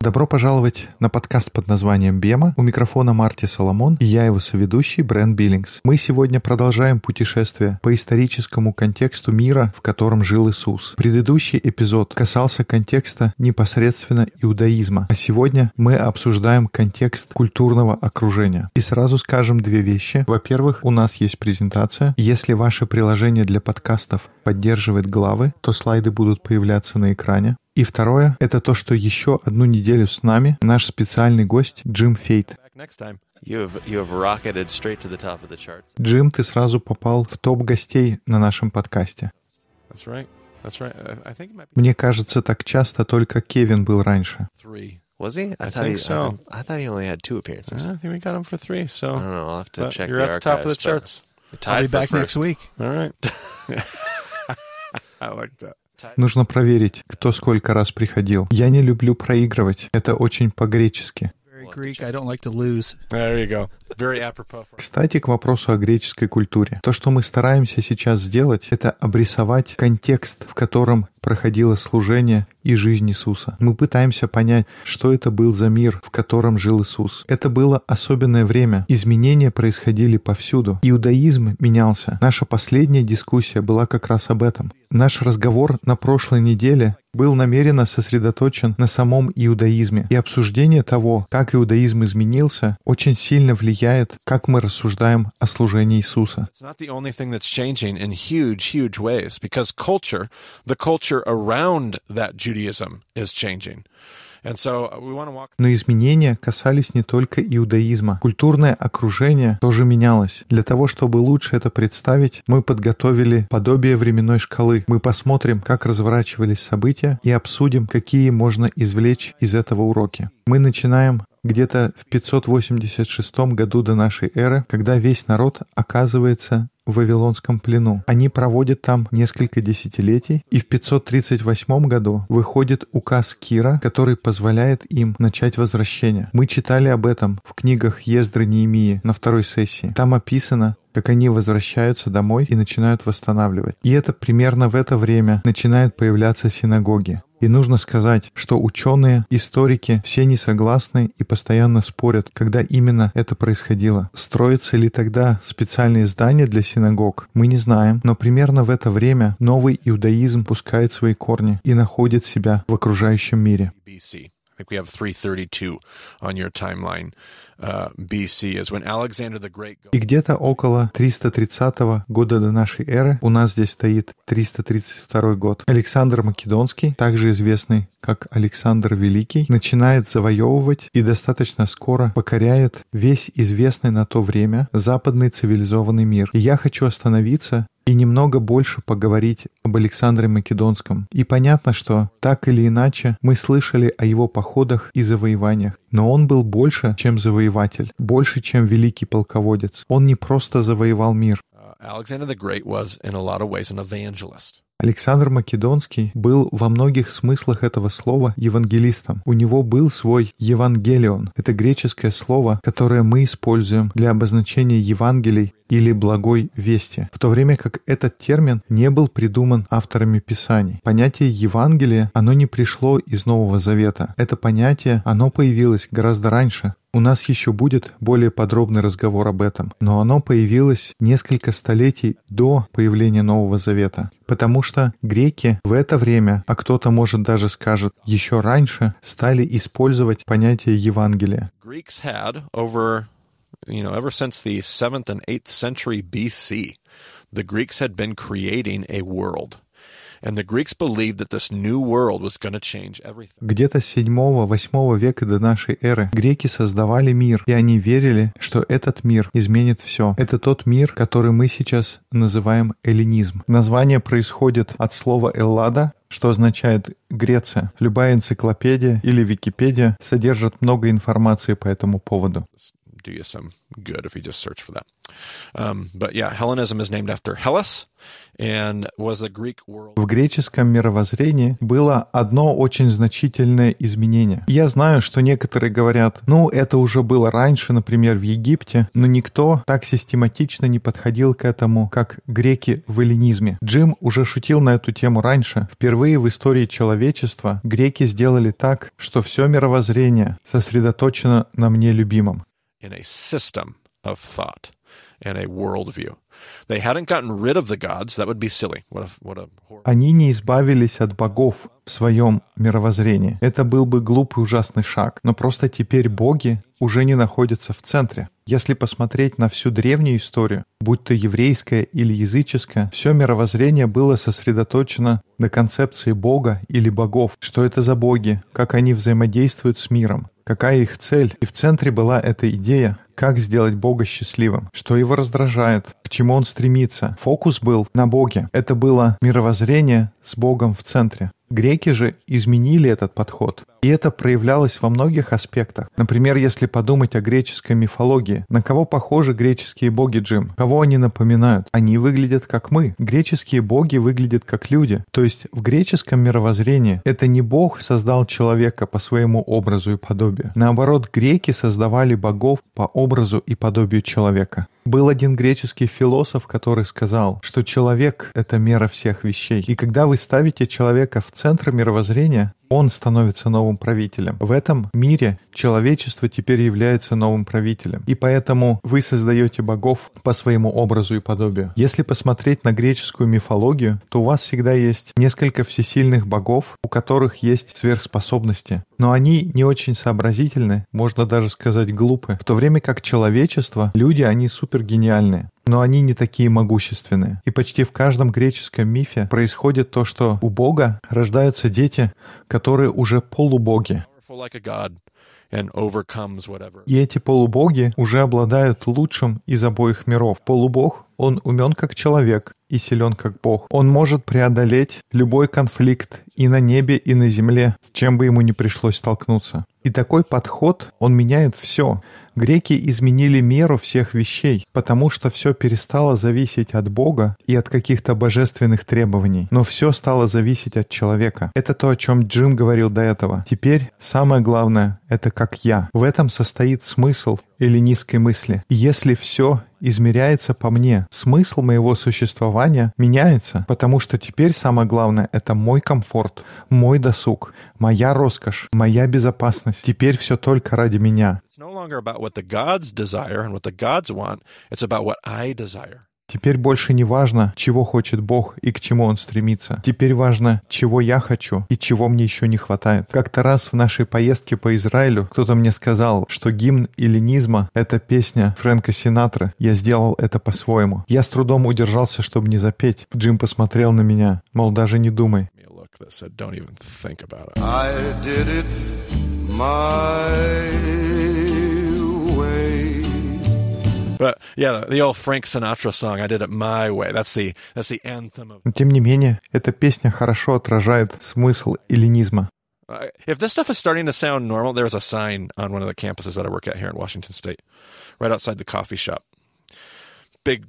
Добро пожаловать на подкаст под названием «Бема». У микрофона Марти Соломон и я его соведущий Брэн Биллингс. Мы сегодня продолжаем путешествие по историческому контексту мира, в котором жил Иисус. Предыдущий эпизод касался контекста непосредственно иудаизма, а сегодня мы обсуждаем контекст культурного окружения. И сразу скажем две вещи. Во-первых, у нас есть презентация. Если ваше приложение для подкастов поддерживает главы, то слайды будут появляться на экране. И второе — это то, что еще одну неделю с нами наш специальный гость Джим Фейт. Джим, ты сразу попал в топ гостей на нашем подкасте. Мне кажется, так часто только Кевин был раньше. Was he? I, I thought think he, so. I, thought he only had two appearances. I think we got him for three. So I don't know. I'll have to check you're the at the top of the charts. I'll be back first. next week. All right. I like that. Нужно проверить, кто сколько раз приходил. Я не люблю проигрывать. Это очень по-гречески. Кстати, к вопросу о греческой культуре. То, что мы стараемся сейчас сделать, это обрисовать контекст, в котором проходило служение и жизнь Иисуса. Мы пытаемся понять, что это был за мир, в котором жил Иисус. Это было особенное время. Изменения происходили повсюду. Иудаизм менялся. Наша последняя дискуссия была как раз об этом. Наш разговор на прошлой неделе был намеренно сосредоточен на самом иудаизме, и обсуждение того, как иудаизм изменился, очень сильно влияет, как мы рассуждаем о служении Иисуса. Huge, huge ways, culture, culture is changing. Но изменения касались не только иудаизма. Культурное окружение тоже менялось. Для того, чтобы лучше это представить, мы подготовили подобие временной шкалы. Мы посмотрим, как разворачивались события и обсудим, какие можно извлечь из этого уроки. Мы начинаем где-то в 586 году до нашей эры, когда весь народ оказывается в Вавилонском плену. Они проводят там несколько десятилетий, и в 538 году выходит указ Кира, который позволяет им начать возвращение. Мы читали об этом в книгах Ездры Неемии на второй сессии. Там описано, как они возвращаются домой и начинают восстанавливать. И это примерно в это время начинают появляться синагоги. И нужно сказать, что ученые, историки, все не согласны и постоянно спорят, когда именно это происходило. Строятся ли тогда специальные здания для синагог, мы не знаем, но примерно в это время новый иудаизм пускает свои корни и находит себя в окружающем мире. Think we have 332 on your timeline. Uh. И где-то около 330 года до нашей эры у нас здесь стоит 332 год. Александр Македонский, также известный как Александр Великий, начинает завоевывать и достаточно скоро покоряет весь известный на то время западный цивилизованный мир. И я хочу остановиться и немного больше поговорить об Александре Македонском. И понятно, что так или иначе мы слышали о его походах и завоеваниях. Но он был больше, чем завоеватель, больше, чем великий полководец. Он не просто завоевал мир. Alexander the. Александр Македонский был во многих смыслах этого слова евангелистом. У него был свой Евангелион. Это греческое слово, которое мы используем для обозначения Евангелий или благой вести, в то время как этот термин не был придуман авторами Писаний. Понятие Евангелия, оно не пришло из Нового Завета. Это понятие, оно появилось гораздо раньше, у нас еще будет более подробный разговор об этом, но оно появилось несколько столетий до появления Нового Завета, потому что греки в это время, а кто-то может даже скажет еще раньше, стали использовать понятие Евангелия. Greeks had over, you know, ever since the 7th and 8th century BC, the Greeks had been creating a world. Где-то с 7-8 века до нашей эры греки создавали мир, и они верили, что этот мир изменит все. Это тот мир, который мы сейчас называем эллинизм. Название происходит от слова «эллада», что означает Греция. Любая энциклопедия или Википедия содержит много информации по этому поводу. do you some good if you just search for that. But yeah, Hellenism is named after Hellas and was a Greek world. В греческом мировоззрении было одно очень значительное изменение. Я знаю, что некоторые говорят, ну, это уже было раньше, например, в Египте, но никто так систематично не подходил к этому, как греки в эллинизме. Джим уже шутил на эту тему раньше. Впервые в истории человечества греки сделали так, что все мировоззрение сосредоточено на мне любимом. In a system of thought and a worldview. Они не избавились от богов в своем мировоззрении. Это был бы глупый ужасный шаг. Но просто теперь боги уже не находятся в центре. Если посмотреть на всю древнюю историю, будь то еврейская или языческая, все мировоззрение было сосредоточено на концепции Бога или богов. Что это за боги? Как они взаимодействуют с миром? Какая их цель? И в центре была эта идея, как сделать Бога счастливым, что его раздражает, к чему он стремится. Фокус был на Боге. Это было мировоззрение с Богом в центре. Греки же изменили этот подход. И это проявлялось во многих аспектах. Например, если подумать о греческой мифологии. На кого похожи греческие боги, Джим? Кого они напоминают? Они выглядят как мы. Греческие боги выглядят как люди. То есть в греческом мировоззрении это не Бог создал человека по своему образу и подобию. Наоборот, греки создавали богов по образу и подобию человека. Был один греческий философ, который сказал, что человек — это мера всех вещей. И когда вы ставите человека в центр мировоззрения, он становится новым правителем. В этом мире человечество теперь является новым правителем. И поэтому вы создаете богов по своему образу и подобию. Если посмотреть на греческую мифологию, то у вас всегда есть несколько всесильных богов, у которых есть сверхспособности. Но они не очень сообразительны, можно даже сказать глупы. В то время как человечество, люди, они супергениальные но они не такие могущественные. И почти в каждом греческом мифе происходит то, что у Бога рождаются дети, которые уже полубоги. И эти полубоги уже обладают лучшим из обоих миров. Полубог, он умен как человек и силен как Бог. Он может преодолеть любой конфликт и на небе, и на земле, с чем бы ему не пришлось столкнуться. И такой подход, он меняет все. Греки изменили меру всех вещей, потому что все перестало зависеть от Бога и от каких-то божественных требований, но все стало зависеть от человека. Это то, о чем Джим говорил до этого. Теперь самое главное — это как я. В этом состоит смысл или низкой мысли. Если все измеряется по мне, смысл моего существования меняется, потому что теперь самое главное — это мой комфорт, мой досуг, моя роскошь, моя безопасность. Теперь все только ради меня. Теперь больше не важно, чего хочет Бог и к чему Он стремится. Теперь важно, чего я хочу и чего мне еще не хватает. Как-то раз в нашей поездке по Израилю кто-то мне сказал, что гимн эллинизма — это песня Фрэнка Синатры. Я сделал это по-своему. Я с трудом удержался, чтобы не запеть. Джим посмотрел на меня, мол, даже не думай. I did it my But yeah, the old Frank Sinatra song, I did it my way. That's the, that's the anthem of... Но тем не менее, эта песня хорошо отражает смысл эллинизма. If this stuff is starting to sound normal, there was a sign on one of the campuses that I work at here in Washington State, right outside the coffee shop. Big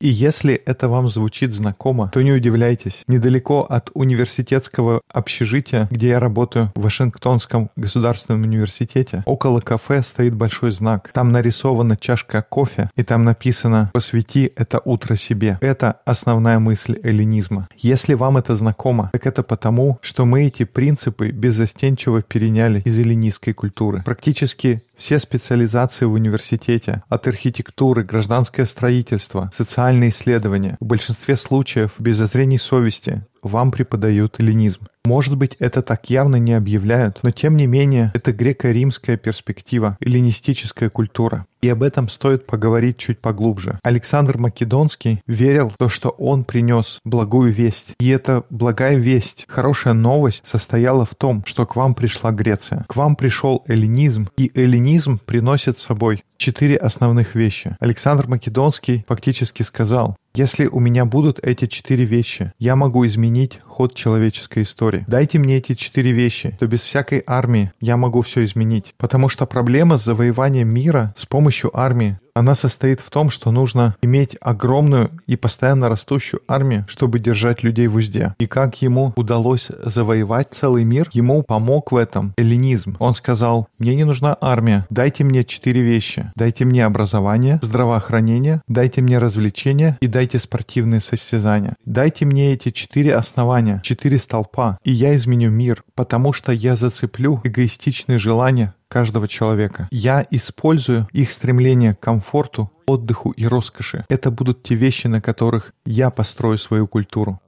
И если это вам звучит знакомо, то не удивляйтесь. Недалеко от университетского общежития, где я работаю, в Вашингтонском государственном университете, около кафе стоит большой знак. Там нарисована чашка кофе, и там написано «Посвяти это утро себе». Это основная мысль эллинизма. Если вам это знакомо, так это потому, что мы эти принципы беззастенчиво переняли из эллинистской культуры. Практически все специализации в университете, от архитектуры, гражданское строительство, социальные исследования, в большинстве случаев без зазрений совести вам преподают эллинизм. Может быть, это так явно не объявляют, но тем не менее, это греко-римская перспектива, эллинистическая культура. И об этом стоит поговорить чуть поглубже. Александр Македонский верил в то, что он принес благую весть. И эта благая весть, хорошая новость состояла в том, что к вам пришла Греция. К вам пришел эллинизм, и эллинизм приносит с собой четыре основных вещи. Александр Македонский фактически сказал, если у меня будут эти четыре вещи, я могу изменить ход человеческой истории. Дайте мне эти четыре вещи, то без всякой армии я могу все изменить. Потому что проблема с завоеванием мира с помощью армии она состоит в том, что нужно иметь огромную и постоянно растущую армию, чтобы держать людей в узде. И как ему удалось завоевать целый мир, ему помог в этом эллинизм. Он сказал, мне не нужна армия, дайте мне четыре вещи. Дайте мне образование, здравоохранение, дайте мне развлечения и дайте спортивные состязания. Дайте мне эти четыре основания, четыре столпа, и я изменю мир, потому что я зацеплю эгоистичные желания каждого человека. Я использую их стремление к комфорту, отдыху и роскоши. Это будут те вещи, на которых я построю свою культуру.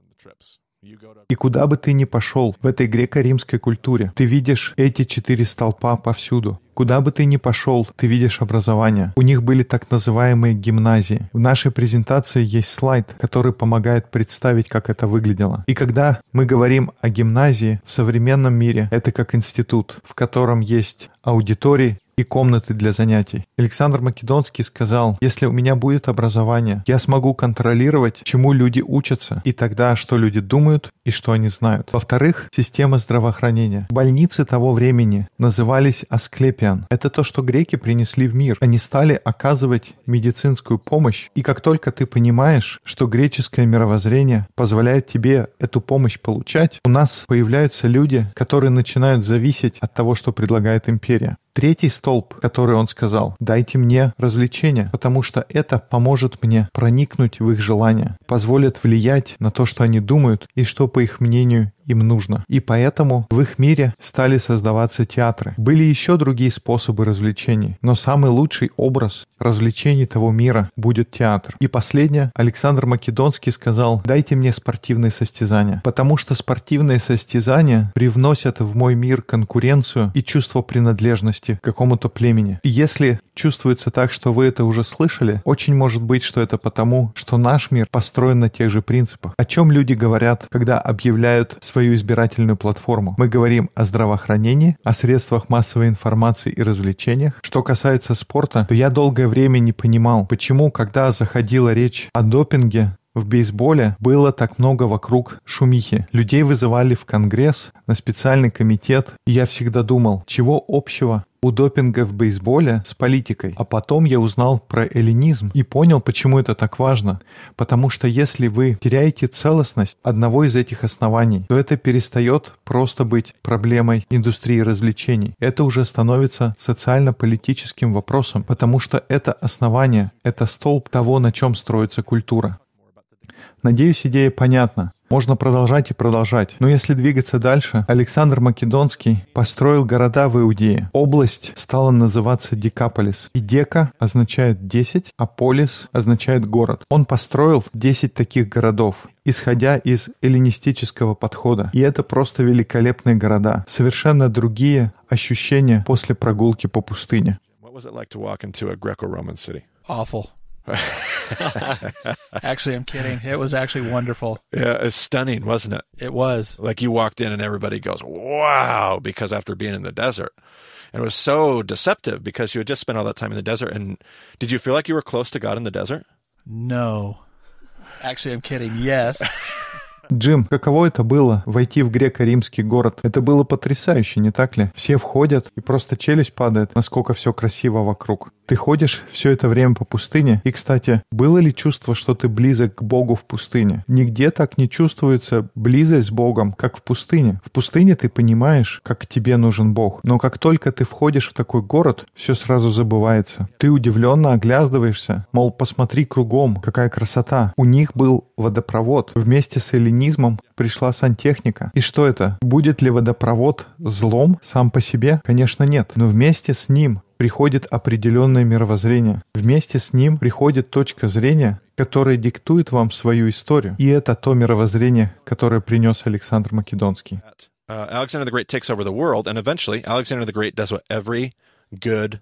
И куда бы ты ни пошел в этой греко-римской культуре, ты видишь эти четыре столпа повсюду. Куда бы ты ни пошел, ты видишь образование. У них были так называемые гимназии. В нашей презентации есть слайд, который помогает представить, как это выглядело. И когда мы говорим о гимназии в современном мире, это как институт, в котором есть аудитории, и комнаты для занятий. Александр Македонский сказал, если у меня будет образование, я смогу контролировать, чему люди учатся, и тогда, что люди думают и что они знают. Во-вторых, система здравоохранения. Больницы того времени назывались Асклепиан. Это то, что греки принесли в мир. Они стали оказывать медицинскую помощь, и как только ты понимаешь, что греческое мировоззрение позволяет тебе эту помощь получать, у нас появляются люди, которые начинают зависеть от того, что предлагает империя. Третий столб, который он сказал, дайте мне развлечения, потому что это поможет мне проникнуть в их желания, позволит влиять на то, что они думают и что, по их мнению, им нужно. И поэтому в их мире стали создаваться театры. Были еще другие способы развлечений, но самый лучший образ развлечений того мира будет театр. И последнее, Александр Македонский сказал, дайте мне спортивные состязания, потому что спортивные состязания привносят в мой мир конкуренцию и чувство принадлежности к какому-то племени. И если чувствуется так, что вы это уже слышали, очень может быть, что это потому, что наш мир построен на тех же принципах. О чем люди говорят, когда объявляют свою избирательную платформу? Мы говорим о здравоохранении, о средствах массовой информации и развлечениях. Что касается спорта, то я долгое время не понимал, почему, когда заходила речь о допинге, в бейсболе было так много вокруг шумихи. Людей вызывали в Конгресс, на специальный комитет, и я всегда думал, чего общего у допинга в бейсболе с политикой. А потом я узнал про эллинизм и понял, почему это так важно. Потому что если вы теряете целостность одного из этих оснований, то это перестает просто быть проблемой индустрии развлечений. Это уже становится социально-политическим вопросом, потому что это основание, это столб того, на чем строится культура. Надеюсь, идея понятна. Можно продолжать и продолжать. Но если двигаться дальше, Александр Македонский построил города в Иудее. Область стала называться Декаполис. И Дека означает 10, а Полис означает город. Он построил 10 таких городов исходя из эллинистического подхода. И это просто великолепные города. Совершенно другие ощущения после прогулки по пустыне. Awful. actually, I'm kidding. It was actually wonderful. Yeah, it's stunning, wasn't it? It was. Like you walked in and everybody goes, wow, because after being in the desert. And it was so deceptive because you had just spent all that time in the desert. And did you feel like you were close to God in the desert? No. Actually, I'm kidding. Yes. Джим, каково это было войти в греко-римский город? Это было потрясающе, не так ли? Все входят, и просто челюсть падает, насколько все красиво вокруг. Ты ходишь все это время по пустыне. И, кстати, было ли чувство, что ты близок к Богу в пустыне? Нигде так не чувствуется близость с Богом, как в пустыне. В пустыне ты понимаешь, как тебе нужен Бог. Но как только ты входишь в такой город, все сразу забывается. Ты удивленно оглядываешься, мол, посмотри кругом, какая красота. У них был водопровод. Вместе с эллинизмом пришла сантехника. И что это? Будет ли водопровод злом сам по себе? Конечно, нет. Но вместе с ним приходит определенное мировоззрение. Вместе с ним приходит точка зрения, которая диктует вам свою историю. И это то мировоззрение, которое принес Александр Македонский. Uh, Alexander the Great takes over the world, and eventually Alexander the Great does what every good.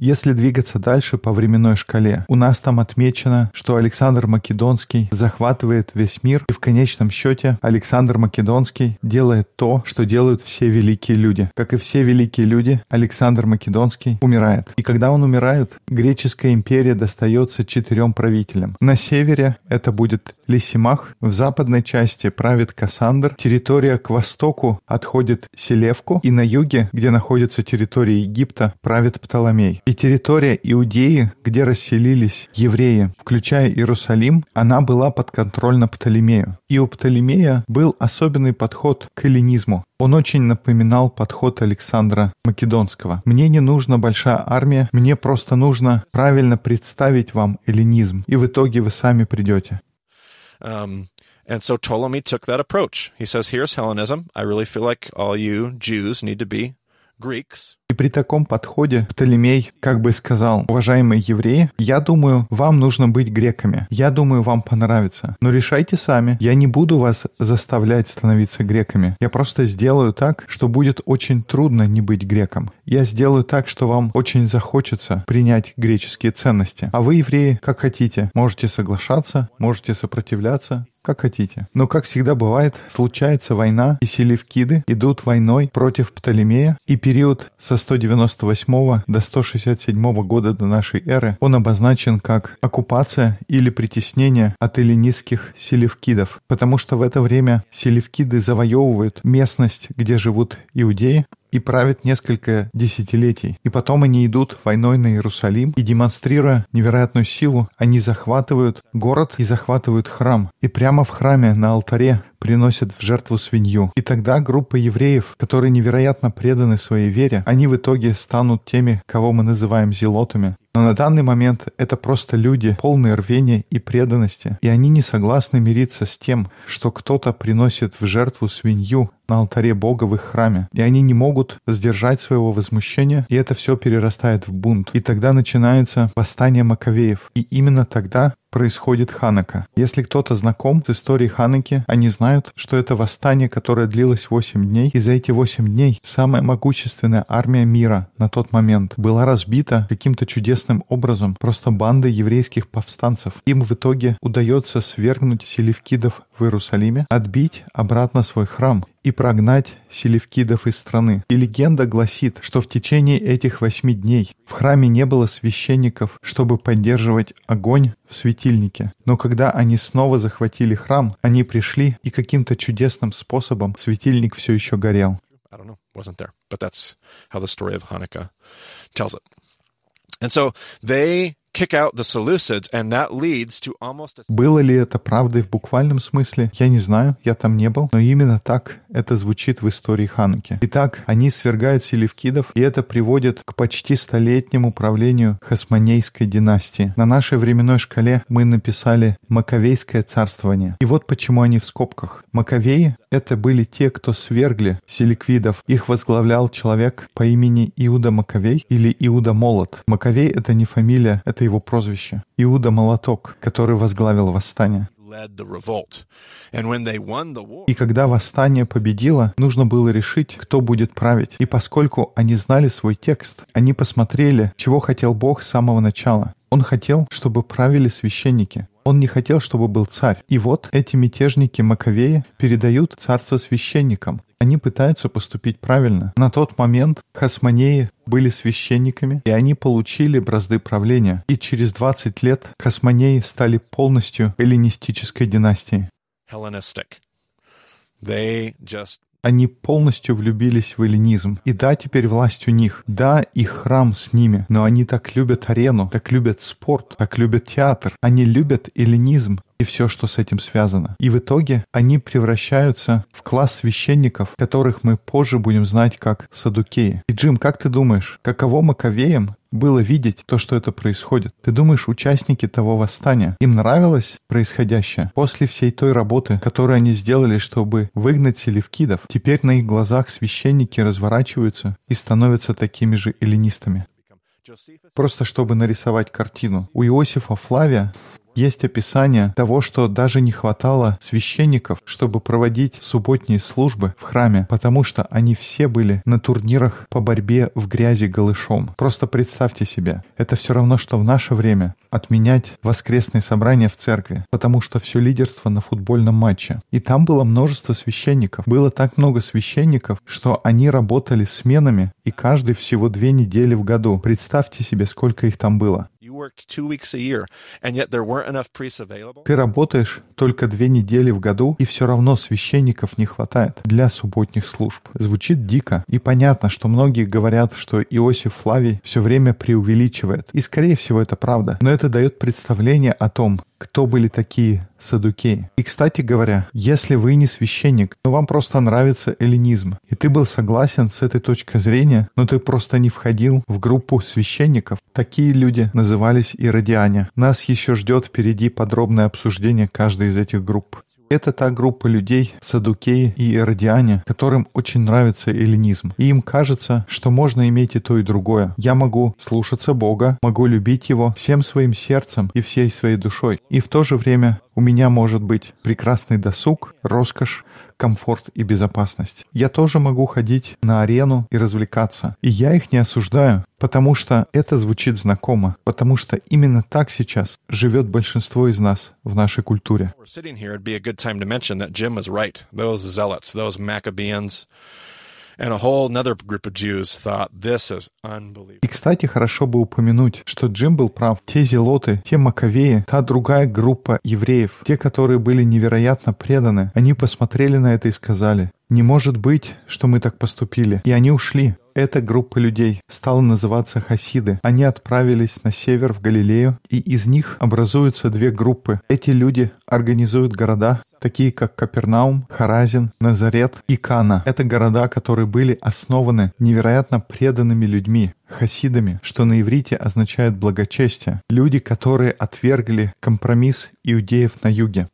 Если двигаться дальше по временной шкале, у нас там отмечено, что Александр Македонский захватывает весь мир, и в конечном счете Александр Македонский делает то, что делают все великие люди. Как и все великие люди, Александр Македонский умирает. И когда он умирает, греческая империя достается четырем правителям. На севере это будет Лисимах, в западной части правит Кассандр, территория к востоку отходит Селевку, и на юге, где находится территория Египта, правит Птоломей. И территория Иудеи, где расселились евреи, включая Иерусалим, она была подконтрольна Птолемею. И у Птолемея был особенный подход к эллинизму. Он очень напоминал подход Александра Македонского. Мне не нужна большая армия, мне просто нужно правильно представить вам эллинизм, и в итоге вы сами придете. Um, and so Ptolemy took that approach. He says, Here's Hellenism. I really feel like all you Jews need to be Greeks. И при таком подходе Птолемей как бы сказал, уважаемые евреи, я думаю, вам нужно быть греками. Я думаю, вам понравится. Но решайте сами. Я не буду вас заставлять становиться греками. Я просто сделаю так, что будет очень трудно не быть греком. Я сделаю так, что вам очень захочется принять греческие ценности. А вы, евреи, как хотите. Можете соглашаться, можете сопротивляться, как хотите. Но, как всегда бывает, случается война, и селевкиды идут войной против Птолемея, и период со 198 до 167 года до нашей эры он обозначен как оккупация или притеснение от эллинистских селевкидов, потому что в это время селевкиды завоевывают местность, где живут иудеи, и правят несколько десятилетий. И потом они идут войной на Иерусалим, и демонстрируя невероятную силу, они захватывают город и захватывают храм. И прямо в храме на алтаре приносят в жертву свинью. И тогда группа евреев, которые невероятно преданы своей вере, они в итоге станут теми, кого мы называем зелотами. Но на данный момент это просто люди, полные рвения и преданности, и они не согласны мириться с тем, что кто-то приносит в жертву свинью на алтаре Бога в их храме. И они не могут сдержать своего возмущения, и это все перерастает в бунт. И тогда начинается восстание Маковеев. И именно тогда происходит Ханака. Если кто-то знаком с историей Ханаки, они знают, что это восстание, которое длилось 8 дней, и за эти 8 дней самая могущественная армия мира на тот момент была разбита каким-то чудесным образом просто бандой еврейских повстанцев. Им в итоге удается свергнуть селевкидов в Иерусалиме, отбить обратно свой храм и прогнать селевкидов из страны. И легенда гласит, что в течение этих восьми дней в храме не было священников, чтобы поддерживать огонь в светильнике. Но когда они снова захватили храм, они пришли, и каким-то чудесным способом светильник все еще горел. And so they Было ли это правдой в буквальном смысле? Я не знаю, я там не был, но именно так это звучит в истории Хануки. Итак, они свергают селевкидов, и это приводит к почти столетнему правлению Хасмонейской династии. На нашей временной шкале мы написали Маковейское царствование. И вот почему они в скобках. Маковеи — это были те, кто свергли селиквидов. Их возглавлял человек по имени Иуда Маковей или Иуда Молот. Маковей — это не фамилия, это его прозвище. Иуда Молоток, который возглавил восстание. И когда восстание победило, нужно было решить, кто будет править. И поскольку они знали свой текст, они посмотрели, чего хотел Бог с самого начала. Он хотел, чтобы правили священники. Он не хотел, чтобы был царь. И вот эти мятежники Маковеи передают царство священникам. Они пытаются поступить правильно. На тот момент хасмонеи были священниками, и они получили бразды правления. И через 20 лет хасмонеи стали полностью эллинистической династией. Они полностью влюбились в эллинизм. И да, теперь власть у них. Да, их храм с ними. Но они так любят арену, так любят спорт, так любят театр. Они любят эллинизм и все, что с этим связано. И в итоге они превращаются в класс священников, которых мы позже будем знать как садукеи. И Джим, как ты думаешь, каково Маковеям было видеть то, что это происходит. Ты думаешь, участники того восстания, им нравилось происходящее? После всей той работы, которую они сделали, чтобы выгнать селевкидов, теперь на их глазах священники разворачиваются и становятся такими же эллинистами. Просто чтобы нарисовать картину. У Иосифа Флавия Есть описание того, что даже не хватало священников, чтобы проводить субботние службы в храме, потому что они все были на турнирах по борьбе в грязи голышом. Просто представьте себе, это все равно, что в наше время отменять воскресные собрания в церкви, потому что все лидерство на футбольном матче. И там было множество священников. Было так много священников, что они работали сменами, и каждый всего две недели в году. Представьте себе, сколько их там было. Ты работаешь только две недели в году, и все равно священников не хватает для субботних служб. Звучит дико, и понятно, что многие говорят, что Иосиф Флавий все время преувеличивает. И скорее всего это правда. Но это дает представление о том, кто были такие садукеи. И, кстати говоря, если вы не священник, но вам просто нравится эллинизм, и ты был согласен с этой точкой зрения, но ты просто не входил в группу священников, такие люди назывались иродиане. Нас еще ждет впереди подробное обсуждение каждой из этих групп. Это та группа людей, садукеи и иродиане, которым очень нравится эллинизм. И им кажется, что можно иметь и то, и другое. Я могу слушаться Бога, могу любить Его всем своим сердцем и всей своей душой. И в то же время у меня может быть прекрасный досуг, роскошь, комфорт и безопасность. Я тоже могу ходить на арену и развлекаться. И я их не осуждаю, потому что это звучит знакомо, потому что именно так сейчас живет большинство из нас в нашей культуре. И, кстати, хорошо бы упомянуть, что Джим был прав. Те зелоты, те маковеи, та другая группа евреев, те, которые были невероятно преданы, они посмотрели на это и сказали, не может быть, что мы так поступили. И они ушли. Эта группа людей стала называться хасиды. Они отправились на север в Галилею, и из них образуются две группы. Эти люди организуют города, такие как Капернаум, Харазин, Назарет и Кана. Это города, которые были основаны невероятно преданными людьми, хасидами, что на иврите означает благочестие. Люди, которые отвергли компромисс иудеев на юге.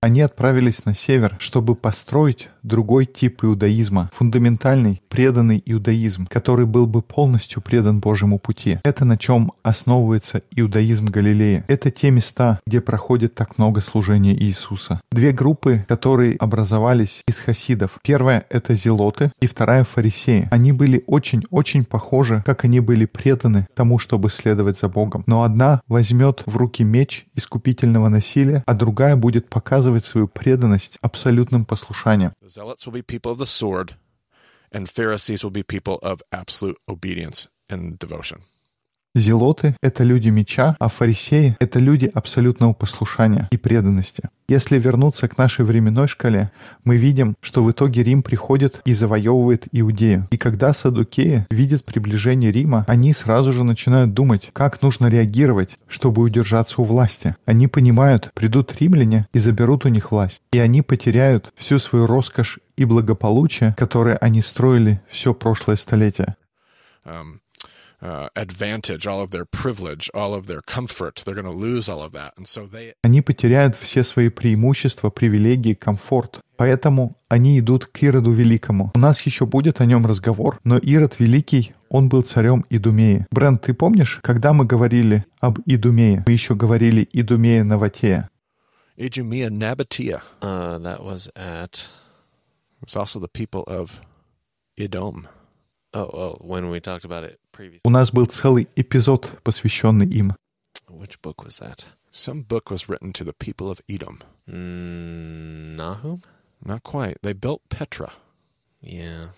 Они отправились на север, чтобы построить другой тип иудаизма, фундаментальный, преданный иудаизм, который был бы полностью предан Божьему пути. Это на чем основывается иудаизм Галилея. Это те места, где проходит так много служения Иисуса. Две группы, которые образовались из хасидов. Первая — это зелоты, и вторая — фарисеи. Они были очень-очень похожи, как они были преданы тому, чтобы следовать за Богом. Но одна возьмет в руки меч и искупительного насилия, а другая будет показывать свою преданность абсолютным послушанием. Зелоты — это люди меча, а фарисеи — это люди абсолютного послушания и преданности. Если вернуться к нашей временной шкале, мы видим, что в итоге Рим приходит и завоевывает Иудею. И когда садукеи видят приближение Рима, они сразу же начинают думать, как нужно реагировать, чтобы удержаться у власти. Они понимают, придут римляне и заберут у них власть. И они потеряют всю свою роскошь и благополучие, которое они строили все прошлое столетие. Um, они потеряют все свои преимущества, привилегии, комфорт. Поэтому они идут к Ироду Великому. У нас еще будет о нем разговор, но Ирод Великий, он был царем Идумеи. Брент, ты помнишь, когда мы говорили об Идумее, мы еще говорили Идумея Наватея? Idumea Nabatea. Uh, that was at... It was also the people of Idom. Oh, oh, when we talked about it previously. У нас был целый эпизод, посвященный им. Which book was that? Some book was written to the people of Edom. Mm, Nahum? Not quite. They built Petra. Yeah.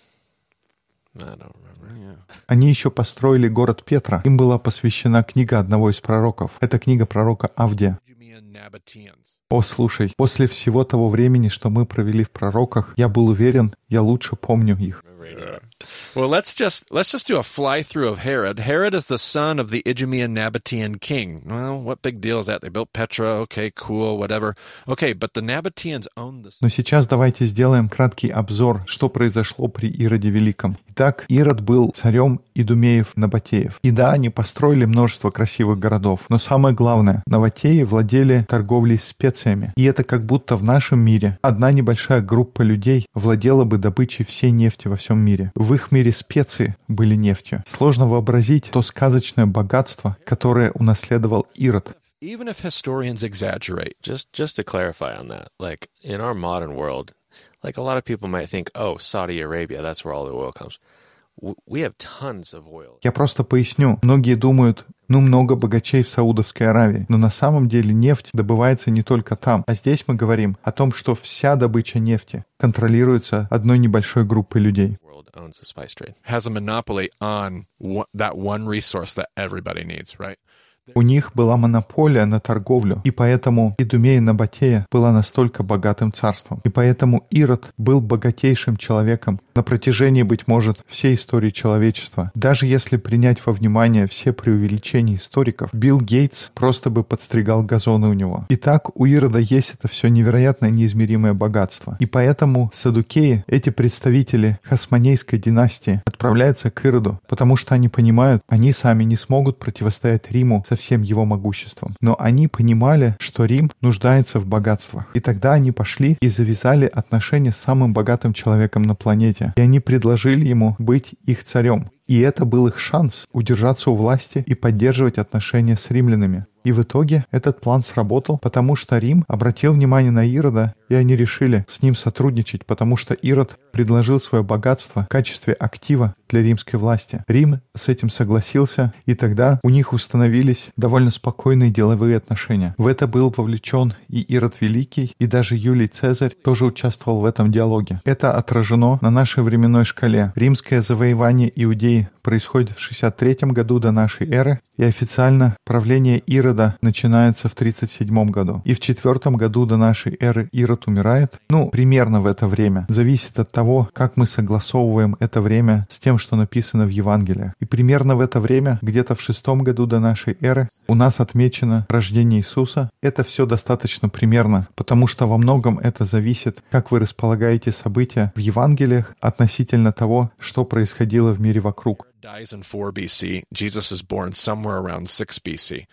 I don't remember. Yeah. Они еще построили город Петра. Им была посвящена книга одного из пророков. Это книга пророка Авдия. О, слушай, после всего того времени, что мы провели в пророках, я был уверен, я лучше помню их. Well, let's just let's just do a fly through of Herod. Herod is the son of the Idumean Nabatean king. Well, what big deal is that? They built Petra. Okay, cool, whatever. Okay, but the Nabateans owned the. Но сейчас давайте сделаем краткий обзор, что произошло при Ироде Великом. Итак, Ирод был царем Идумеев Набатеев. И да, они построили множество красивых городов. Но самое главное, Наватеи владели торговлей специями. И это как будто в нашем мире одна небольшая группа людей владела бы добычей всей нефти во всем мире. В В их мире специи были нефтью. Сложно вообразить то сказочное богатство, которое унаследовал Ирод. Even if historians exaggerate. Just just to clarify on that, like in our modern world, like a lot of people might think, oh, Saudi Arabia, that's where all the oil comes. Я просто поясню. Многие думают, ну, много богачей в Саудовской Аравии. Но на самом деле нефть добывается не только там. А здесь мы говорим о том, что вся добыча нефти контролируется одной небольшой группой людей. Has a monopoly on that one resource that everybody needs, right? У них была монополия на торговлю, и поэтому Идумея Набатея была настолько богатым царством. И поэтому Ирод был богатейшим человеком на протяжении, быть может, всей истории человечества. Даже если принять во внимание все преувеличения историков, Билл Гейтс просто бы подстригал газоны у него. Итак, у Ирода есть это все невероятное неизмеримое богатство. И поэтому садукеи, эти представители хасманейской династии, отправляются к Ироду, потому что они понимают, они сами не смогут противостоять Риму со всем его могуществом. Но они понимали, что Рим нуждается в богатствах. И тогда они пошли и завязали отношения с самым богатым человеком на планете. И они предложили ему быть их царем. И это был их шанс удержаться у власти и поддерживать отношения с римлянами. И в итоге этот план сработал, потому что Рим обратил внимание на Ирода, и они решили с ним сотрудничать, потому что Ирод предложил свое богатство в качестве актива для римской власти. Рим с этим согласился, и тогда у них установились довольно спокойные деловые отношения. В это был вовлечен и Ирод Великий, и даже Юлий Цезарь тоже участвовал в этом диалоге. Это отражено на нашей временной шкале. Римское завоевание Иудеи происходит в 63 году до нашей эры, и официально правление Ирода начинается в 37 году. И в 4 году до нашей эры Ирод умирает. Ну, примерно в это время. Зависит от того, как мы согласовываем это время с тем, что написано в Евангелиях. И примерно в это время, где-то в 6 году до нашей эры, у нас отмечено рождение Иисуса. Это все достаточно примерно, потому что во многом это зависит, как вы располагаете события в Евангелиях относительно того, что происходило в мире вокруг. dies in 4 BC. Jesus is born somewhere around 6 BC.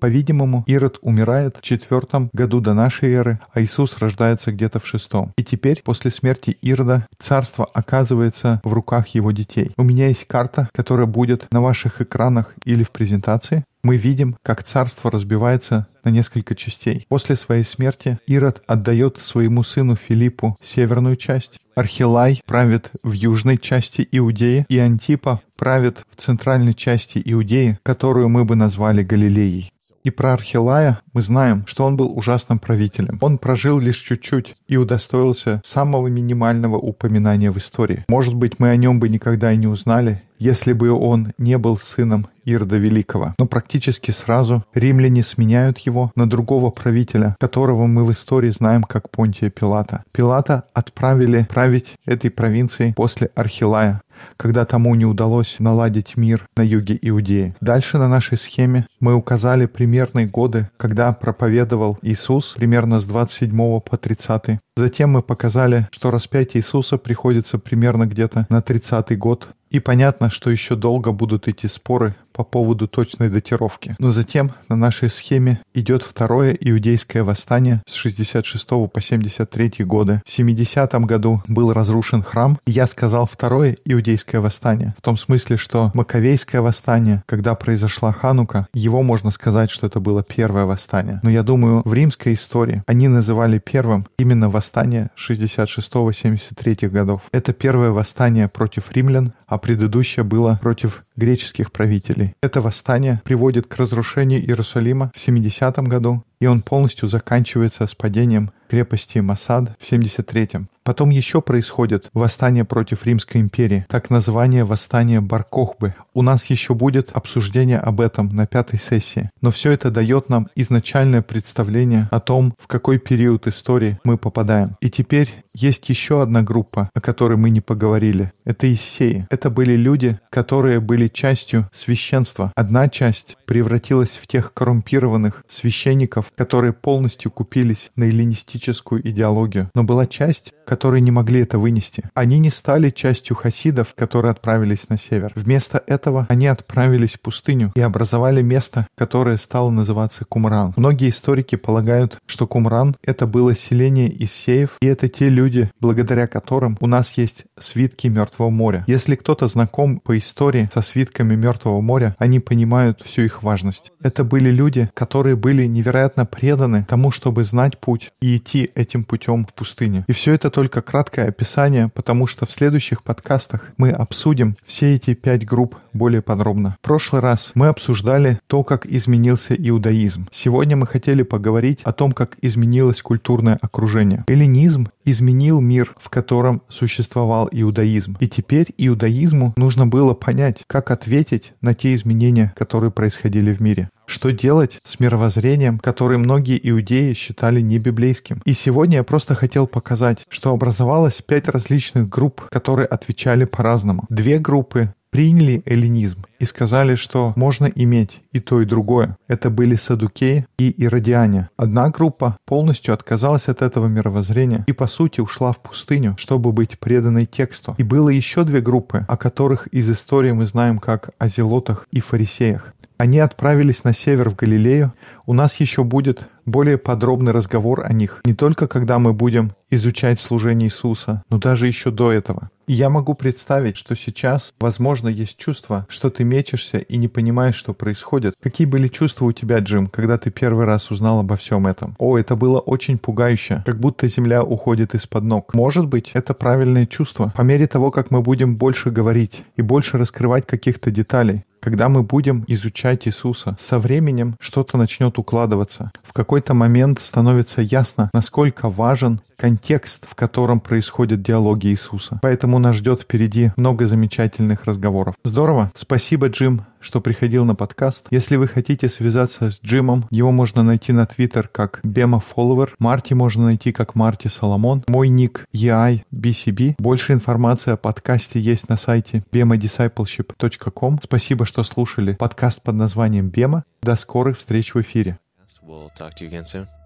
По-видимому, Ирод умирает в четвертом году до нашей эры, а Иисус рождается где-то в шестом. И теперь, после смерти Ирода, царство оказывается в руках его детей. У меня есть карта, которая будет на ваших экранах или в презентации мы видим, как царство разбивается на несколько частей. После своей смерти Ирод отдает своему сыну Филиппу северную часть, Архилай правит в южной части Иудеи, и Антипа правит в центральной части Иудеи, которую мы бы назвали Галилеей. И про Архилая мы знаем, что он был ужасным правителем. Он прожил лишь чуть-чуть и удостоился самого минимального упоминания в истории. Может быть, мы о нем бы никогда и не узнали, если бы он не был сыном Ирда Великого. Но практически сразу римляне сменяют его на другого правителя, которого мы в истории знаем как Понтия Пилата. Пилата отправили править этой провинцией после Архилая, когда тому не удалось наладить мир на юге Иудеи. Дальше на нашей схеме мы указали примерные годы, когда проповедовал Иисус, примерно с 27 по 30. Затем мы показали, что распятие Иисуса приходится примерно где-то на 30 год. И понятно, что еще долго будут идти споры по поводу точной датировки. Но затем на нашей схеме идет второе иудейское восстание с 66 по 73 годы. В 70 году был разрушен храм. И я сказал второе иудейское восстание. В том смысле, что Маковейское восстание, когда произошла Ханука, его можно сказать, что это было первое восстание. Но я думаю, в римской истории они называли первым именно восстание 66-73 годов. Это первое восстание против римлян, а предыдущее было против греческих правителей. Это восстание приводит к разрушению Иерусалима в 70 году, и он полностью заканчивается с падением крепости Масад в 73-м. Потом еще происходит восстание против Римской империи, так название восстание Баркохбы. У нас еще будет обсуждение об этом на пятой сессии. Но все это дает нам изначальное представление о том, в какой период истории мы попадаем. И теперь есть еще одна группа, о которой мы не поговорили. Это Иссеи. Это были люди, которые были частью священства. Одна часть превратилась в тех коррумпированных священников, которые полностью купились на эллинистическую идеологию. Но была часть, которые не могли это вынести. Они не стали частью хасидов, которые отправились на север. Вместо этого они отправились в пустыню и образовали место, которое стало называться Кумран. Многие историки полагают, что Кумран — это было селение Иссеев, и это те люди, люди, благодаря которым у нас есть свитки Мертвого моря. Если кто-то знаком по истории со свитками Мертвого моря, они понимают всю их важность. Это были люди, которые были невероятно преданы тому, чтобы знать путь и идти этим путем в пустыне. И все это только краткое описание, потому что в следующих подкастах мы обсудим все эти пять групп более подробно. В прошлый раз мы обсуждали то, как изменился иудаизм. Сегодня мы хотели поговорить о том, как изменилось культурное окружение. Эллинизм изменил мир, в котором существовал иудаизм. И теперь иудаизму нужно было понять, как ответить на те изменения, которые происходили в мире. Что делать с мировоззрением, которое многие иудеи считали небиблейским? И сегодня я просто хотел показать, что образовалось пять различных групп, которые отвечали по-разному. Две группы приняли эллинизм и сказали, что можно иметь и то, и другое. Это были садукеи и иродиане. Одна группа полностью отказалась от этого мировоззрения и, по сути, ушла в пустыню, чтобы быть преданной тексту. И было еще две группы, о которых из истории мы знаем как о зелотах и фарисеях. Они отправились на север в Галилею. У нас еще будет более подробный разговор о них, не только когда мы будем изучать служение Иисуса, но даже еще до этого. И я могу представить, что сейчас, возможно, есть чувство, что ты мечешься и не понимаешь, что происходит. Какие были чувства у тебя, Джим, когда ты первый раз узнал обо всем этом? О, это было очень пугающе, как будто земля уходит из-под ног. Может быть, это правильное чувство. По мере того, как мы будем больше говорить и больше раскрывать каких-то деталей, когда мы будем изучать Иисуса, со временем что-то начнет укладываться. В какой-то момент становится ясно, насколько важен контекст, в котором происходят диалоги Иисуса. Поэтому нас ждет впереди много замечательных разговоров. Здорово. Спасибо, Джим, что приходил на подкаст. Если вы хотите связаться с Джимом, его можно найти на Твиттер как Бема Follower. Марти можно найти как Марти Соломон. Мой ник EIBCB. Больше информации о подкасте есть на сайте bemadiscipleship.com. Спасибо, что слушали подкаст под названием Бема. До скорых встреч в эфире. We'll talk to you again soon.